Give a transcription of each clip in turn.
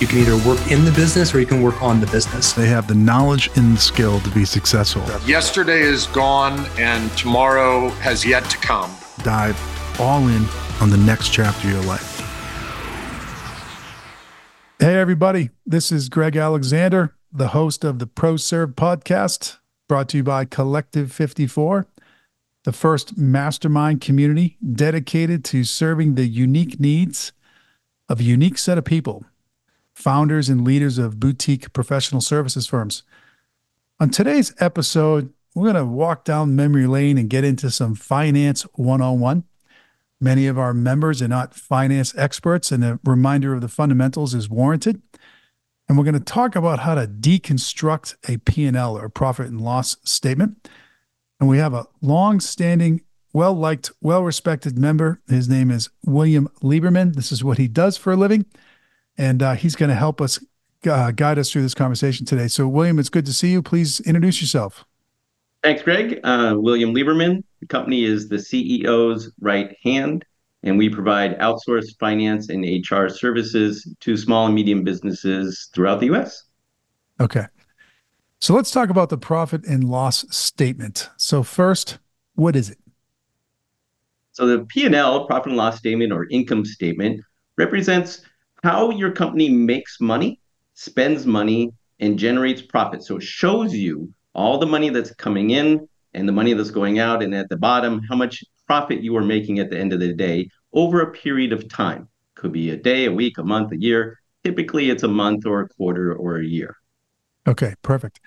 You can either work in the business or you can work on the business. They have the knowledge and the skill to be successful. Yesterday is gone and tomorrow has yet to come. Dive all in on the next chapter of your life. Hey, everybody. This is Greg Alexander, the host of the ProServe podcast, brought to you by Collective 54, the first mastermind community dedicated to serving the unique needs of a unique set of people founders and leaders of boutique professional services firms. On today's episode, we're going to walk down memory lane and get into some finance 101. Many of our members are not finance experts, and a reminder of the fundamentals is warranted. And we're going to talk about how to deconstruct a P&L or profit and loss statement. And we have a long-standing, well-liked, well-respected member. His name is William Lieberman. This is what he does for a living and uh, he's going to help us uh, guide us through this conversation today. So, William, it's good to see you. Please introduce yourself. Thanks, Greg. Uh, William Lieberman. The company is the CEO's right hand, and we provide outsourced finance and HR services to small and medium businesses throughout the U.S. Okay. So let's talk about the profit and loss statement. So first, what is it? So the P&L, profit and loss statement or income statement, represents how your company makes money, spends money, and generates profit. So it shows you all the money that's coming in and the money that's going out, and at the bottom, how much profit you are making at the end of the day over a period of time. Could be a day, a week, a month, a year. Typically, it's a month or a quarter or a year. Okay, perfect.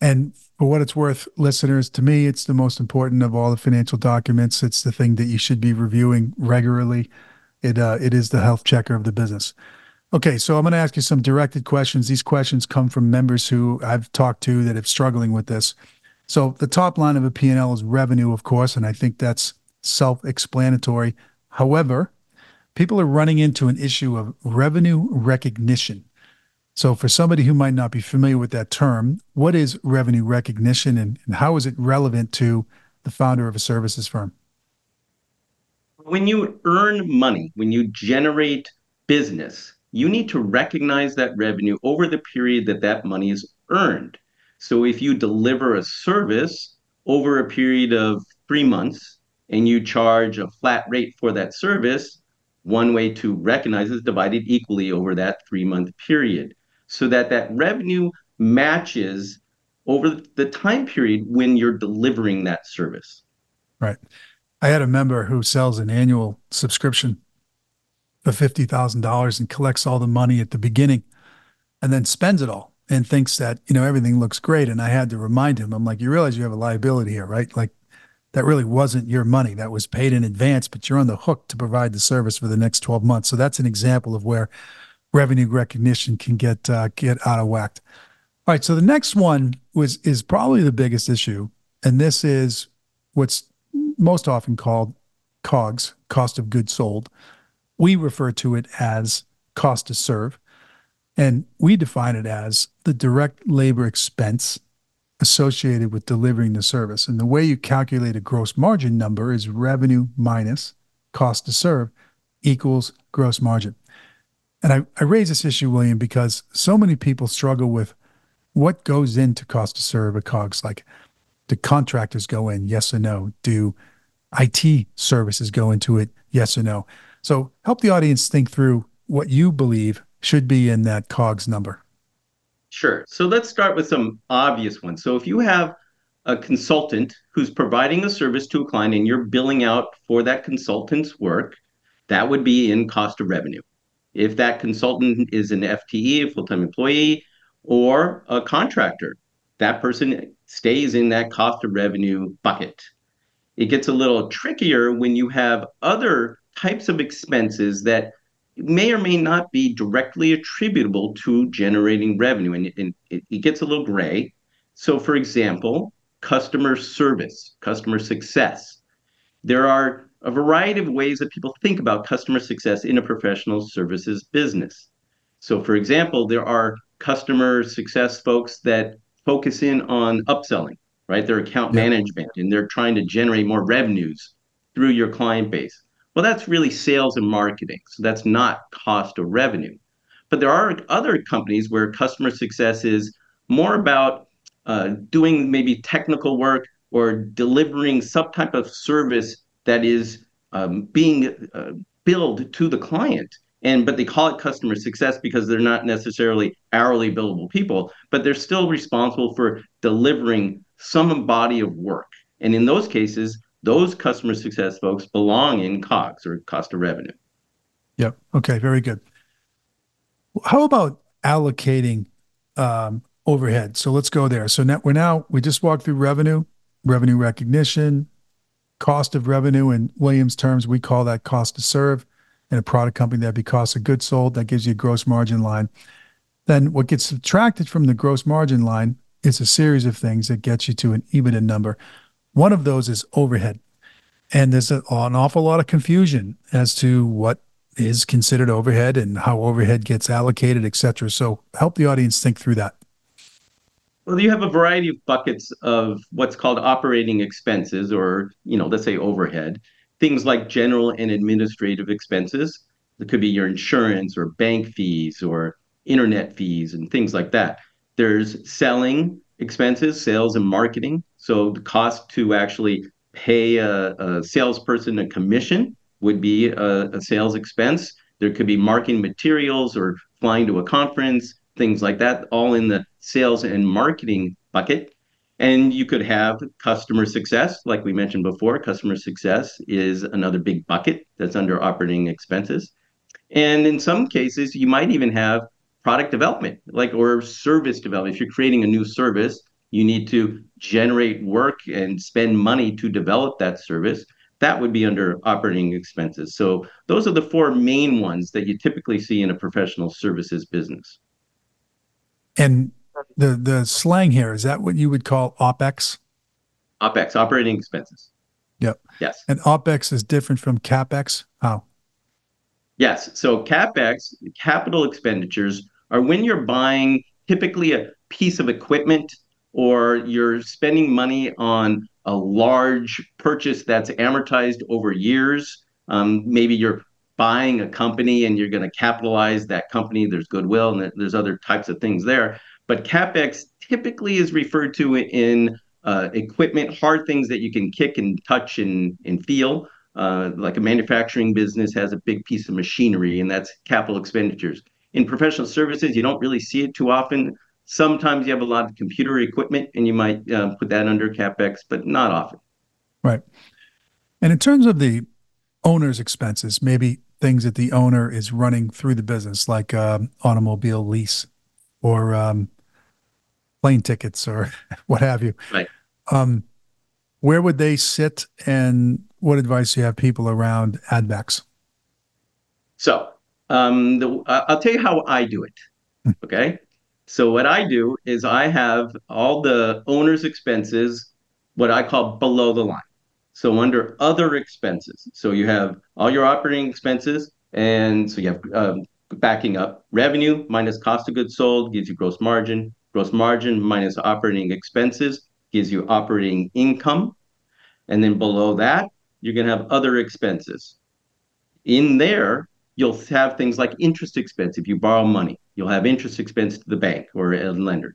And for what it's worth, listeners, to me, it's the most important of all the financial documents. It's the thing that you should be reviewing regularly. It uh, it is the health checker of the business. Okay, so I'm going to ask you some directed questions. These questions come from members who I've talked to that have struggling with this. So the top line of a P&L is revenue, of course, and I think that's self-explanatory. However, people are running into an issue of revenue recognition. So for somebody who might not be familiar with that term, what is revenue recognition and, and how is it relevant to the founder of a services firm? When you earn money, when you generate business, you need to recognize that revenue over the period that that money is earned. So if you deliver a service over a period of three months and you charge a flat rate for that service, one way to recognize is divided equally over that three month period so that that revenue matches over the time period when you're delivering that service. Right. I had a member who sells an annual subscription for $50,000 and collects all the money at the beginning and then spends it all and thinks that, you know, everything looks great. And I had to remind him, I'm like, you realize you have a liability here, right? Like that really wasn't your money. That was paid in advance, but you're on the hook to provide the service for the next 12 months. So that's an example of where revenue recognition can get uh, get out of whack. All right, so the next one was is probably the biggest issue, and this is what's most often called COGS, cost of goods sold. We refer to it as cost to serve. And we define it as the direct labor expense associated with delivering the service. And the way you calculate a gross margin number is revenue minus cost to serve equals gross margin. And I, I raise this issue, William, because so many people struggle with what goes into cost to serve a COGS. Like, do contractors go in? Yes or no? Do IT services go into it? Yes or no? So help the audience think through what you believe should be in that COGS number. Sure. So let's start with some obvious ones. So if you have a consultant who's providing a service to a client and you're billing out for that consultant's work, that would be in cost of revenue. If that consultant is an FTE, a full time employee, or a contractor, that person stays in that cost of revenue bucket. It gets a little trickier when you have other types of expenses that may or may not be directly attributable to generating revenue, and, and it, it gets a little gray. So, for example, customer service, customer success. There are a variety of ways that people think about customer success in a professional services business. So, for example, there are customer success folks that focus in on upselling, right? Their account yeah. management, and they're trying to generate more revenues through your client base. Well, that's really sales and marketing. So that's not cost of revenue. But there are other companies where customer success is more about uh, doing maybe technical work or delivering some type of service that is um, being uh, billed to the client and but they call it customer success because they're not necessarily hourly billable people but they're still responsible for delivering some body of work. And in those cases those customer success folks belong in cogs or cost of revenue. Yep. Okay. Very good. How about allocating um, overhead? So let's go there. So now we're now we just walked through revenue revenue recognition cost of revenue in williams terms we call that cost to serve in a product company, that'd be cost of goods sold. That gives you a gross margin line. Then what gets subtracted from the gross margin line is a series of things that gets you to an EBITDA number. One of those is overhead. And there's an awful lot of confusion as to what is considered overhead and how overhead gets allocated, et cetera. So help the audience think through that. Well, you have a variety of buckets of what's called operating expenses, or you know, let's say overhead things like general and administrative expenses. It could be your insurance or bank fees or internet fees and things like that. There's selling expenses, sales and marketing. So the cost to actually pay a, a salesperson a commission would be a, a sales expense. There could be marketing materials or flying to a conference, things like that, all in the sales and marketing bucket. And you could have customer success, like we mentioned before. Customer success is another big bucket that's under operating expenses. And in some cases, you might even have product development, like or service development. If you're creating a new service, you need to generate work and spend money to develop that service. That would be under operating expenses. So those are the four main ones that you typically see in a professional services business. And the the slang here is that what you would call opex? OPEX, operating expenses. Yep. Yes. And OPEX is different from CAPEX. How? Yes. So CAPEX, capital expenditures, are when you're buying typically a piece of equipment or you're spending money on a large purchase that's amortized over years. Um, maybe you're buying a company and you're going to capitalize that company. There's goodwill and there's other types of things there. But CapEx typically is referred to in uh, equipment, hard things that you can kick and touch and, and feel. Uh, like a manufacturing business has a big piece of machinery, and that's capital expenditures. In professional services, you don't really see it too often. Sometimes you have a lot of computer equipment, and you might uh, put that under capex, but not often. Right. And in terms of the owner's expenses, maybe things that the owner is running through the business, like um, automobile lease or um, plane tickets or what have you. Right. Um, where would they sit, and what advice do you have people around add backs? So, um, the, uh, I'll tell you how I do it. Hmm. Okay. So, what I do is I have all the owner's expenses, what I call below the line. So, under other expenses, so you have all your operating expenses, and so you have um, backing up revenue minus cost of goods sold gives you gross margin. Gross margin minus operating expenses gives you operating income. And then below that, you're going to have other expenses. In there, you'll have things like interest expense. If you borrow money, you'll have interest expense to the bank or a lender.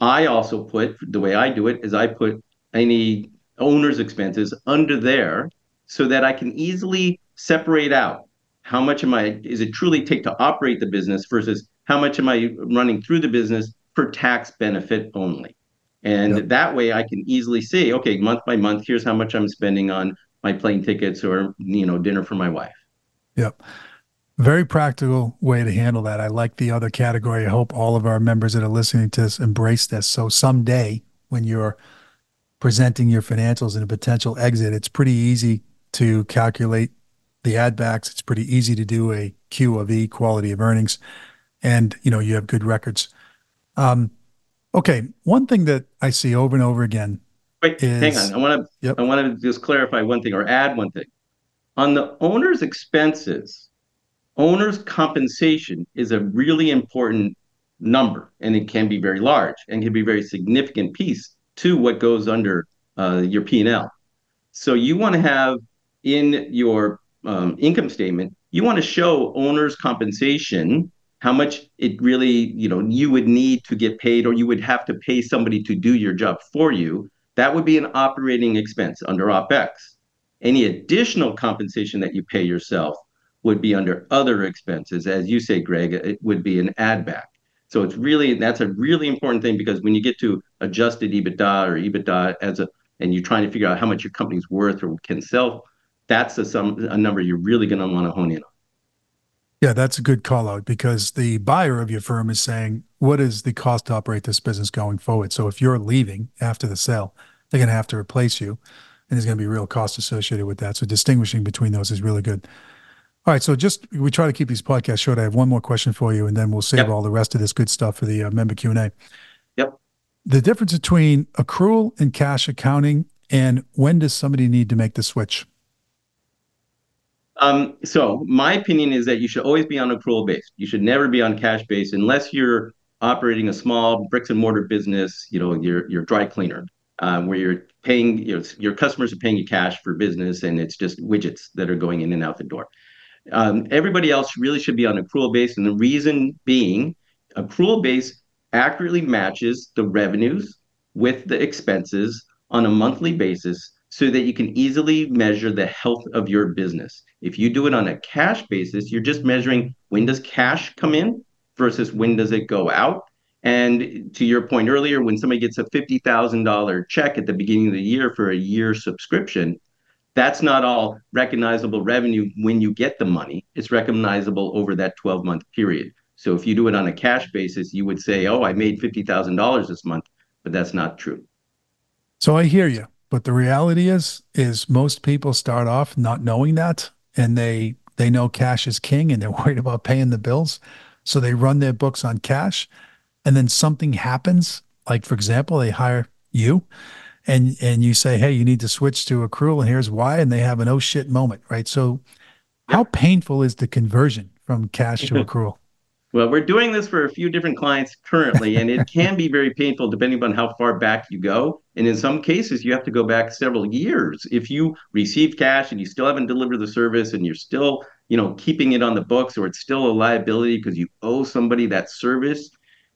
I also put the way I do it is I put any owner's expenses under there so that I can easily separate out how much am I is it truly take to operate the business versus how much am I running through the business for tax benefit only. And yep. that way I can easily see, okay, month by month, here's how much I'm spending on my plane tickets or, you know, dinner for my wife. Yep. Very practical way to handle that. I like the other category. I hope all of our members that are listening to this embrace this. So someday when you're presenting your financials in a potential exit, it's pretty easy to calculate the add backs. It's pretty easy to do a Q of E, quality of earnings, and you know you have good records. Um, okay, one thing that I see over and over again. Wait, is, hang on. I want to yep. I want to just clarify one thing or add one thing. On the owner's expenses, owner's compensation is a really important number, and it can be very large and can be a very significant piece to what goes under uh, your P and L. So you want to have in your um, income statement, you want to show owner's compensation how much it really, you know, you would need to get paid or you would have to pay somebody to do your job for you, that would be an operating expense under OPEX. Any additional compensation that you pay yourself would be under other expenses. As you say, Greg, it would be an add back. So it's really that's a really important thing because when you get to adjusted EBITDA or EBITDA as a and you're trying to figure out how much your company's worth or can sell, that's a some a number you're really going to want to hone in on. Yeah, that's a good call out because the buyer of your firm is saying, what is the cost to operate this business going forward? So if you're leaving after the sale, they're going to have to replace you and there's going to be real cost associated with that. So distinguishing between those is really good. All right, so just we try to keep these podcasts short. I have one more question for you, and then we'll save yep. all the rest of this good stuff for the uh, member Q and A. Yep. The difference between accrual and cash accounting, and when does somebody need to make the switch? Um, so my opinion is that you should always be on accrual base. You should never be on cash base unless you're operating a small bricks and mortar business. You know, you're you're dry cleaner, um, where you're paying you know, your customers are paying you cash for business, and it's just widgets that are going in and out the door. Um, everybody else really should be on accrual base, and the reason being, accrual base accurately matches the revenues with the expenses on a monthly basis so that you can easily measure the health of your business. If you do it on a cash basis, you're just measuring when does cash come in versus when does it go out. And to your point earlier, when somebody gets a $50,000 check at the beginning of the year for a year subscription, that's not all recognizable revenue when you get the money. It's recognizable over that 12 month period. So if you do it on a cash basis, you would say, oh, I made $50,000 this month, but that's not true. So I hear you. But the reality is, is most people start off not knowing that and they they know cash is king and they're worried about paying the bills. So they run their books on cash and then something happens. Like for example, they hire you and and you say, hey, you need to switch to accrual and here's why, and they have an oh shit moment, right? So how painful is the conversion from cash to accrual? Well, we're doing this for a few different clients currently, and it can be very painful depending on how far back you go. And in some cases, you have to go back several years. If you receive cash and you still haven't delivered the service and you're still, you know, keeping it on the books or it's still a liability because you owe somebody that service,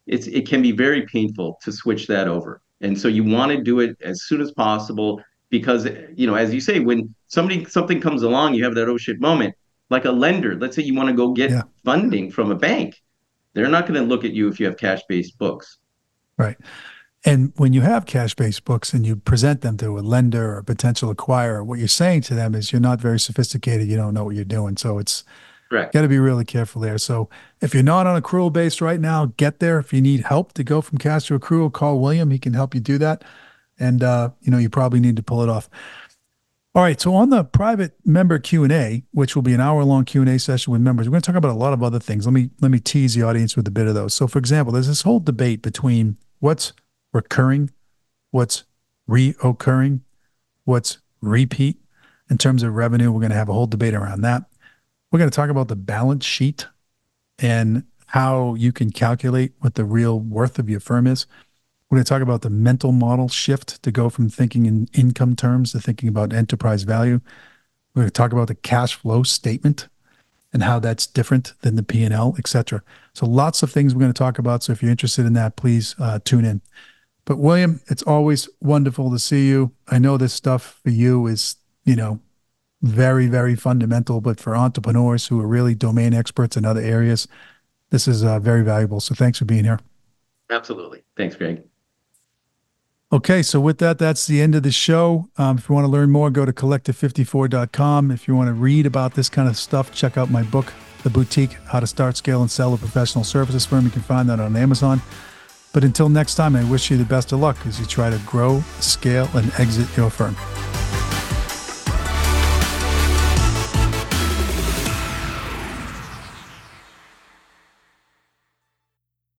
it's it can be very painful to switch that over. And so you want to do it as soon as possible because you know, as you say, when somebody something comes along, you have that oh shit moment. Like a lender, let's say you want to go get yeah. funding from a bank they're not going to look at you if you have cash based books. Right. And when you have cash based books and you present them to a lender or a potential acquirer, what you're saying to them is you're not very sophisticated. You don't know what you're doing. So it's got to be really careful there. So if you're not on accrual base right now, get there. If you need help to go from cash to accrual, call William. He can help you do that. And, uh, you know, you probably need to pull it off. All right, so on the private member Q and A, which will be an hour long Q and A session with members, we're going to talk about a lot of other things. Let me let me tease the audience with a bit of those. So, for example, there's this whole debate between what's recurring, what's reoccurring, what's repeat in terms of revenue. We're going to have a whole debate around that. We're going to talk about the balance sheet and how you can calculate what the real worth of your firm is. We're going to talk about the mental model shift to go from thinking in income terms to thinking about enterprise value. We're going to talk about the cash flow statement and how that's different than the P&L, et cetera. So lots of things we're going to talk about. So if you're interested in that, please uh, tune in. But William, it's always wonderful to see you. I know this stuff for you is, you know, very, very fundamental, but for entrepreneurs who are really domain experts in other areas, this is uh, very valuable. So thanks for being here. Absolutely. Thanks, Greg. Okay, so with that, that's the end of the show. Um, if you want to learn more, go to collective54.com. If you want to read about this kind of stuff, check out my book, The Boutique How to Start, Scale, and Sell a Professional Services Firm. You can find that on Amazon. But until next time, I wish you the best of luck as you try to grow, scale, and exit your firm.